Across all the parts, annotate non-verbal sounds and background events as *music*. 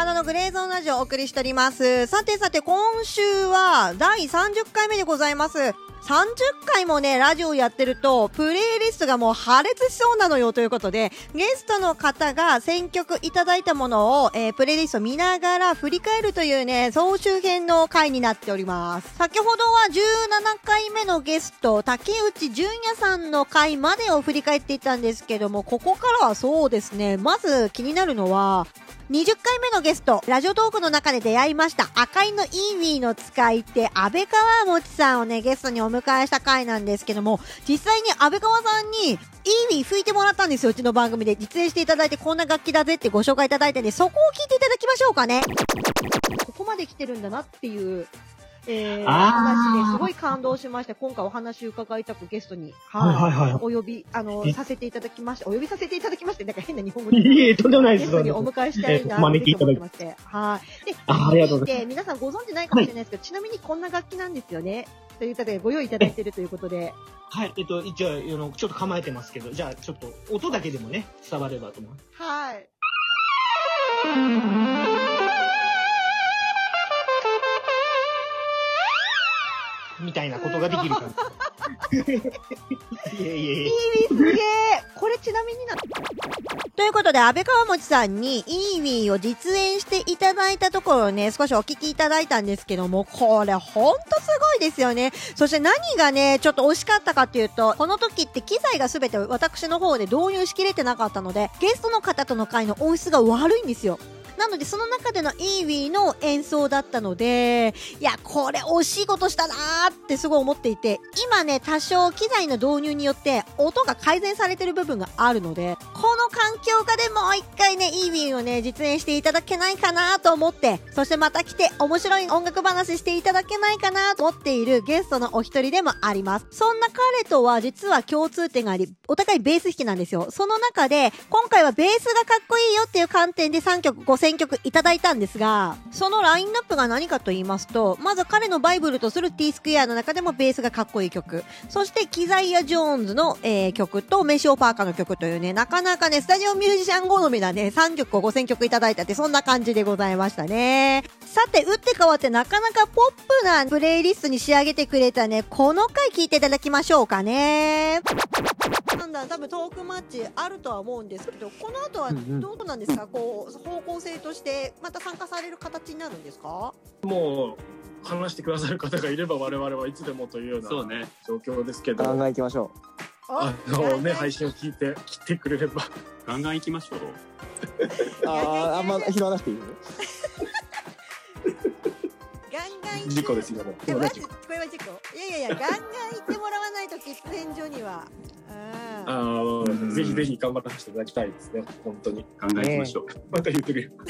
マナのグレーゾーンラジオをお送りしております。さてさて、今週は第30回目でございます。30回もね、ラジオやってると、プレイリストがもう破裂しそうなのよということで、ゲストの方が選曲いただいたものを、えープレイリスト見ながら振り返るというね、総集編の回になっております。先ほどは17回目のゲスト、竹内純也さんの回までを振り返っていたんですけども、ここからはそうですね、まず気になるのは、20回目のゲスト、ラジオトークの中で出会いました、赤いのイーウィーの使い手、安倍川もちさんをね、ゲストにお迎えした回なんですけども、実際に安倍川さんに、イーウィー吹いてもらったんですよ、うちの番組で。実演していただいて、こんな楽器だぜってご紹介いただいたんで、そこを聞いていただきましょうかね。ここまで来てるんだなっていう、えー、話ですごい感動しまして、今回お話伺いたくゲストに、はいはいはいお呼び、あの、え？させていただきまして、お呼びさせていただきまして、なんか変な日本語でいえとんでもないです。ゲストにお迎えしたいなと思ってまして。はい。で、あありがとうございで皆さんご存知ないかもしれないですけど、ちなみにこんな楽器なんですよね。ということで、ご用意いただいているということで。はい、えっと、一応、あの、ちょっと構えてますけど、じゃあ、ちょっと、音だけでもね、伝わればと思う。はい。みたいなことができるから。*laughs* いえいえいえ。いいすげえこれちなみになということで、安倍川持さんにイーウィーを実演していただいたところをね、少しお聞きいただいたんですけども、これほんとすごいですよね。そして何がね、ちょっと惜しかったかっていうと、この時って機材が全て私の方で導入しきれてなかったので、ゲストの方との会の音質が悪いんですよ。なので、その中でのイーウィーの演奏だったので、いや、これ惜しいことしたなーってすごい思っていて、今ね、多少機材の導入によって音が改善されてる部分があるので、この環境下でもう一回ね、イーウィーをね、実演していただけないかなと思って、そしてまた来て面白い音楽話していただけないかなと思っているゲストのお一人でもあります。そんな彼とは実は共通点があり、お互いベース弾きなんですよ。その中で、今回はベースがかっこいいよっていう観点で3曲、5選曲いただいたんですが、そのラインナップが何かと言いますと、まず彼のバイブルとする T スクエアの中でもベースがかっこいい曲、そしてキザイア・ジョーンズの、えー曲とメシオ・パーカーの曲というね、なかなかね、スタジオミュージシャン好みなね、3曲を5選曲いただいたって、そんな感じでございましたね。さて、打って変わってなかなかポップなプレイリストに仕上げてくれたね、この回聞いていただきましょうかね。なんだ、多分トークマッチあるとは思うんですけど、この後はうんうんどうなんですか、こう、方向性として、また参加される形になるんですか？もう話してくださる方がいれば我々はいつでもというような。状況ですけど、ガンガン行きましょあのね配信を聞いて来てくれればガンガン行きましょう。*laughs* う。ああ、あんま拾わなくていいよ。*laughs* ガンガン事故です今もこれは事故いやいやいや、ガンガン行ってもらわないと喫煙所には。うんあのぜひぜひ頑張らせていただきたいですね。本当に。ガンガン行きましょう。また言ってくれ。る *laughs*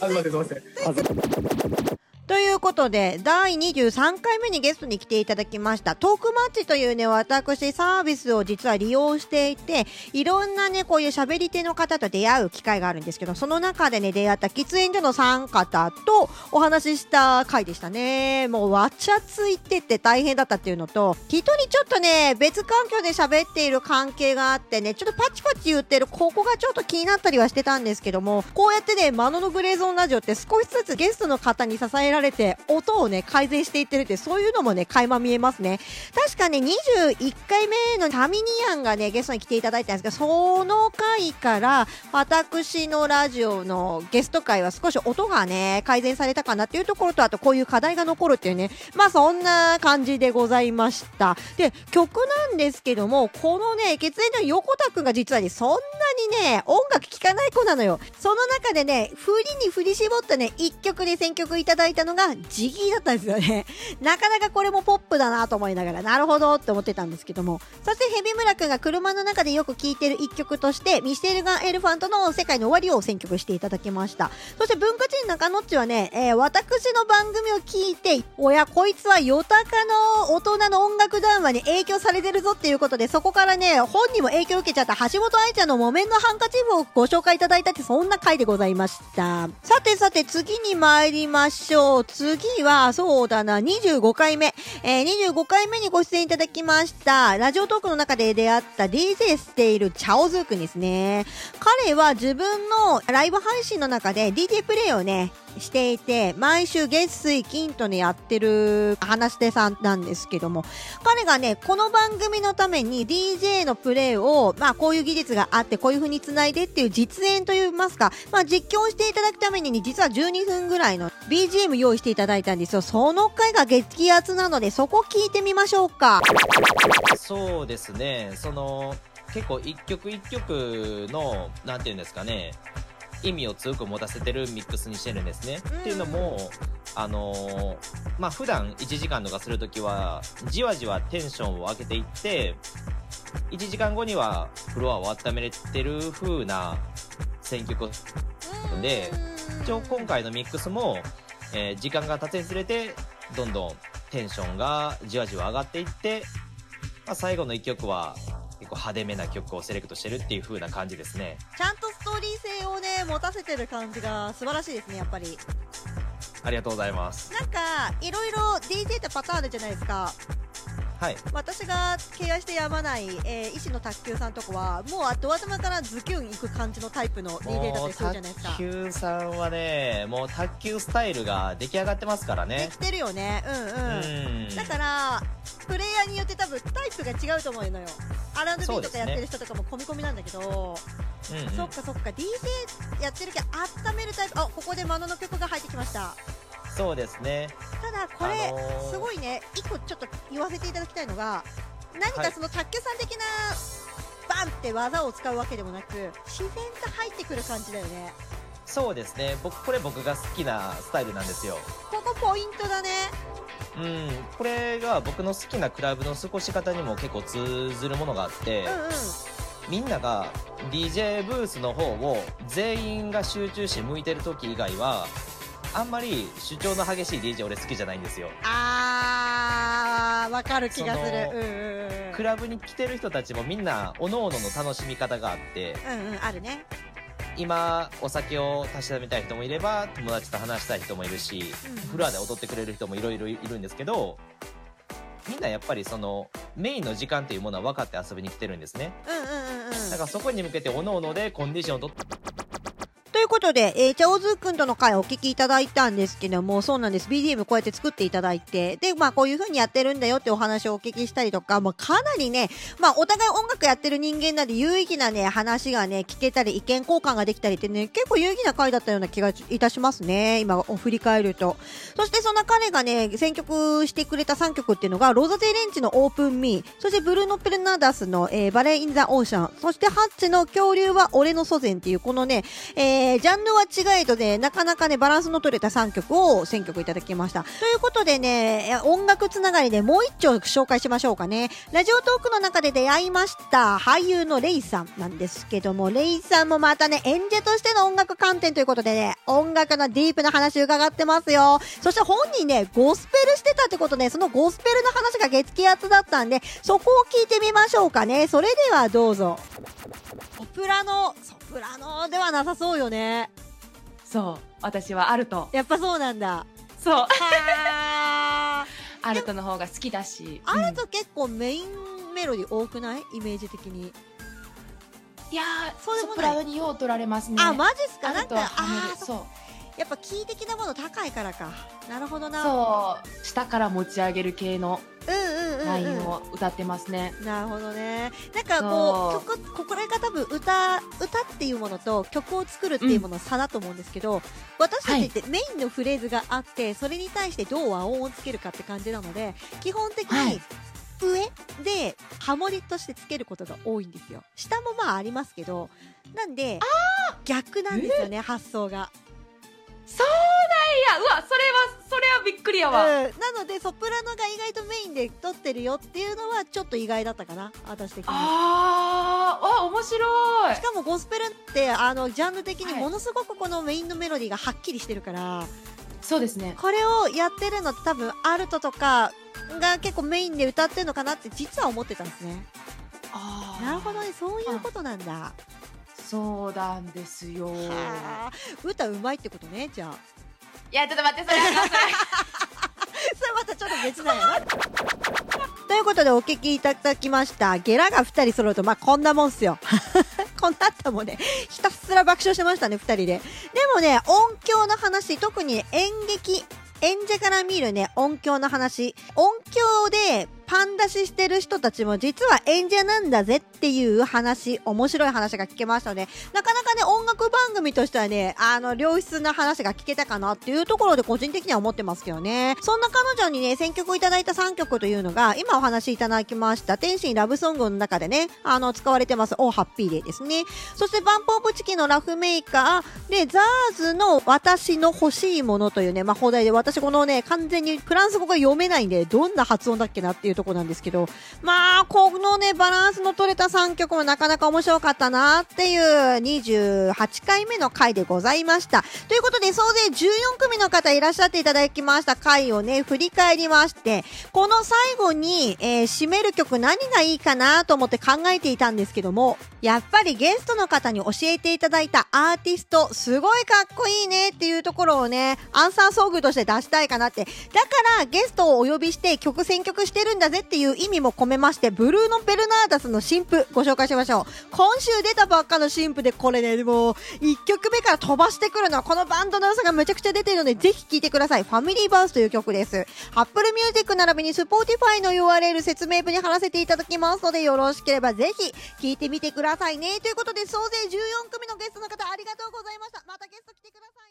あすいません。すいませんということで、第23回目にゲストに来ていただきました、トークマッチというね、私サービスを実は利用していて、いろんなね、こういう喋り手の方と出会う機会があるんですけど、その中でね、出会った喫煙所の3方とお話しした回でしたね。もう、わちゃついてて大変だったっていうのと、人にちょっとね、別環境で喋っている関係があってね、ちょっとパチパチ言ってる、ここがちょっと気になったりはしてたんですけども、こうやってね、マノのグレーゾーンラジオって少しずつゲストの方に支えられて、音をね、改善していってるって、そういうのもね、垣間見えますね。確かね、21回目のタミニアンがね、ゲストに来ていただいたんですけど、その回から、私のラジオのゲスト回は少し音がね、改善されたかなっていうところと、あとこういう課題が残るっていうね、まあそんな感じでございました。で、曲なんですけども、このね、血縁の横田くんが実はね、そんなにね、音楽聴かない子なのよ。その中でね、振りに振り絞ったね、1曲で選曲いただいたのが、ジギーだったんですよね。*laughs* なかなかこれもポップだなと思いながら、なるほどって思ってたんですけども。そしてヘビムラくんが車の中でよく聴いてる1曲として、ミシェルガン・エルファントの世界の終わりを選曲していただきました。そして文化人中野っちはね、えー私の番組を聞いて、おや、こいつはヨタカの大人の音楽談話に影響されてるぞっていうことで、そこからね、本にも影響を受けちゃった橋本愛ちゃんの木綿のハンカチーフをご紹介いただいたってそんな回でございました。さてさて次に参りましょう。次はそうだな、25回目。えー、25回目にご出演いただきました。ラジオトークの中で出会った DJ しているチャオズーくんですね。彼は自分のライブ配信の中で DJ プレイをね、していて、毎週月水金とね、やってる話し手さんなんですけども、彼がね、この番組のために DJ のプレイを、まあこういう技術があって、こういう風に繋いでっていう実演といいますか、まあ実況していただくためにね、実は12分ぐらいの BGM 用意していただいたんですよ。その回が激アツなので、そこ聞いてみましょうか。そうですね、その、結構一曲一曲の、なんていうんですかね、意味を強く持たせてるミックスにしてるんですね。うん。っていうのも、あのーまあ、普段1時間とかするときは、じわじわテンションを上げていって、1時間後にはフロアを温めれてる風な選曲をで一応今回のミックスも、えー時間が経つにつれてどんどんテンションがじわじわ上がっていって、まあ、最後の1曲は結構派手めな曲をセレクトしてるっていう風な感じですね。ちゃんと持たせてる感じが素晴らしいですね、やっぱり。ありがとうございますなんか、いろいろ DJ ってパターンあるじゃないですか。はい私が敬愛してやまない、えー、医師の卓球さんとかは、もう後頭からズキュンいく感じのタイプの DJ だったりするじゃないですか卓。球さんはねもう卓球スタイルが出来上がってますからでねきてるよね。うんうん。うんだから、プレイヤーによって多分タイプが違うと思うのよ。R&B とかやってる人とかも込み込みなんだけど、うんうん。そっかそっか、DJ やってるけど温めるタイプ、あ、ここでマノの曲が入ってきました。そうですね。ただこれ、あのーすごいね。一個ちょっと言わせていただきたいのが何はい。かその卓球さん的なバンって技を使うわけでもなく自然と入ってくる感じだよね。そうですね。僕これ僕が好きなスタイルなんですよ。ここポイントだねうん、これが僕の好きなクラブの過ごし方にも結構通ずるものがあって、うんうん。みんなが DJ ブースの方を全員が集中して向いてる時以外はあんまり主張の激しい DJ 俺好きじゃないんですよ。あーわかる気がする。うんうんうん。クラブに来てる人たちもみんな各々の楽しみ方があって。うんうんあるね今お酒をたしなみたい人もいれば友達と話したい人もいるしうん。フロアで踊ってくれる人もいろいろいるんですけどみんなやっぱりそのメインの時間っていうものは分かって遊びに来てるんですね。だからそこに向けて各々でコンディションをとというということで、えー、チャオズーくんとの回お聞きいただいたんですけども、そうなんです。BGM こうやって作っていただいて、で、まあこういう風にやってるんだよってお話をお聞きしたりとか、まあかなりね、まあお互い音楽やってる人間なんで有意義なね、話がね、聞けたり、意見交換ができたりってね、結構有意義な回だったような気がいたしますね。今、お振り返ると。そしてそんな彼がね、選曲してくれた3曲っていうのが、ローザ・ゼレンチのオープン・ミー、そしてブルーノ・ペルナダスの、えーバレー・イン・ザ・オーシャン、そしてハッチの恐竜は俺の祖先っていう、このね、えージャンルは違えどね、なかなかね、バランスの取れた3曲を選曲いただきました。ということでね、音楽つながりでもう一丁紹介しましょうかね。ラジオトークの中で出会いました俳優のレイさんなんですけども、レイさんもまたね、演者としての音楽観点ということでね、音楽のディープな話伺ってますよ。そして本人ね、ゴスペルしてたってことで、そのゴスペルの話が月気圧だったんで、そこを聞いてみましょうかね。それではどうぞ。ソプラノ、ソプラノではなさそうよね。そう私はアルトやっぱそうなんだ。そうはアルトの方が好きだしあるうんと結構メインメロディ多くない？イメージ的に。いやそうでもプラノによう取られますねあ、マジっすか？なんか、あーそうやっぱキー的なもの高いからか。なるほどな。そう下から持ち上げる系の。ラインを歌ってますね、なるほどね。なんかこう、そ曲、これが多分歌、歌っていうものと曲を作るっていうものの差だと思うんですけど、私たちってメインのフレーズがあって、それに対してどう和音をつけるかって感じなので、基本的にはい。上でハモリとしてつけることが多いんですよ。下もまあありますけど、なんで、逆なんですよね、発想が。そうなんや！うわそれははびっくりやわ、うん、なのでソプラノが意外とメインで撮ってるよっていうのはちょっと意外だったかな。私的に。あー。あ面白い。しかもゴスペルってあのジャンル的にはい。ものすごくこのメインのメロディーがはっきりしてるから、そうですね。これをやってるのって多分アルトとかが結構メインで歌ってるのかなって実は思ってたんですね。あー。なるほどね。そういうことなんだ。そうなんですよ。いはあ。歌うまいってことねじゃあいや、ちょっと待って、それあの、それ。*laughs* それまたちょっと別なんやな。*laughs* ということでお聞きいただきました。ゲラが2人揃うと、まあ *laughs* こんなもんっすよ。こんな後もね、ひたすら爆笑してましたね、2人で。でもね、音響の話、特に演劇、演者から見るね、音響の話。音響でパン出ししてる人たちも実は演者なんだぜっていう話、面白い話が聞けましたので、なかなかね、音楽番組としてはね、あの、良質な話が聞けたかなっていうところで個人的には思ってますけどね。そんな彼女にね、選曲をいただいた3曲というのが、今お話いただきました、天使にラブソングの中でね、あの、使われてます、 Oh Happy Day ですね。そして、バンプオブチキンのラフメーカー、で、ザーズの私の欲しいものというね、まあ、邦題で、私このね、完全にフランス語が読めないんで、どんな発音だっけなっていうとこなんですけど、まあ、このね、バランスの取れた3曲もなかなか面白かったなっていう28回目の回でございました。ということで、総勢14組の方いらっしゃっていただきました回をね、振り返りまして、この最後に、えー締める曲何がいいかなと思って考えていたんですけども、やっぱりゲストの方に教えていただいたアーティスト、すごいかっこいいねっていうところをね、アンサーソングとして出したいかなって。だからゲストをお呼びして曲選曲してるんぜっていう意味も込めまして、ブルーノ・ベルナーダスの新譜ご紹介しましょう。今週出たばっかの新譜でこれね、もう1曲目から飛ばしてくるのはこのバンドの良さがめちゃくちゃ出てるので、ぜひ聴いてください。ファミリーバースという曲です。Apple Music 並びに Spotify の URL 説明文に貼らせていただきますので、よろしければぜひ聴いてみてくださいね。ということで、総勢14組のゲストの方ありがとうございました。またゲスト来てください。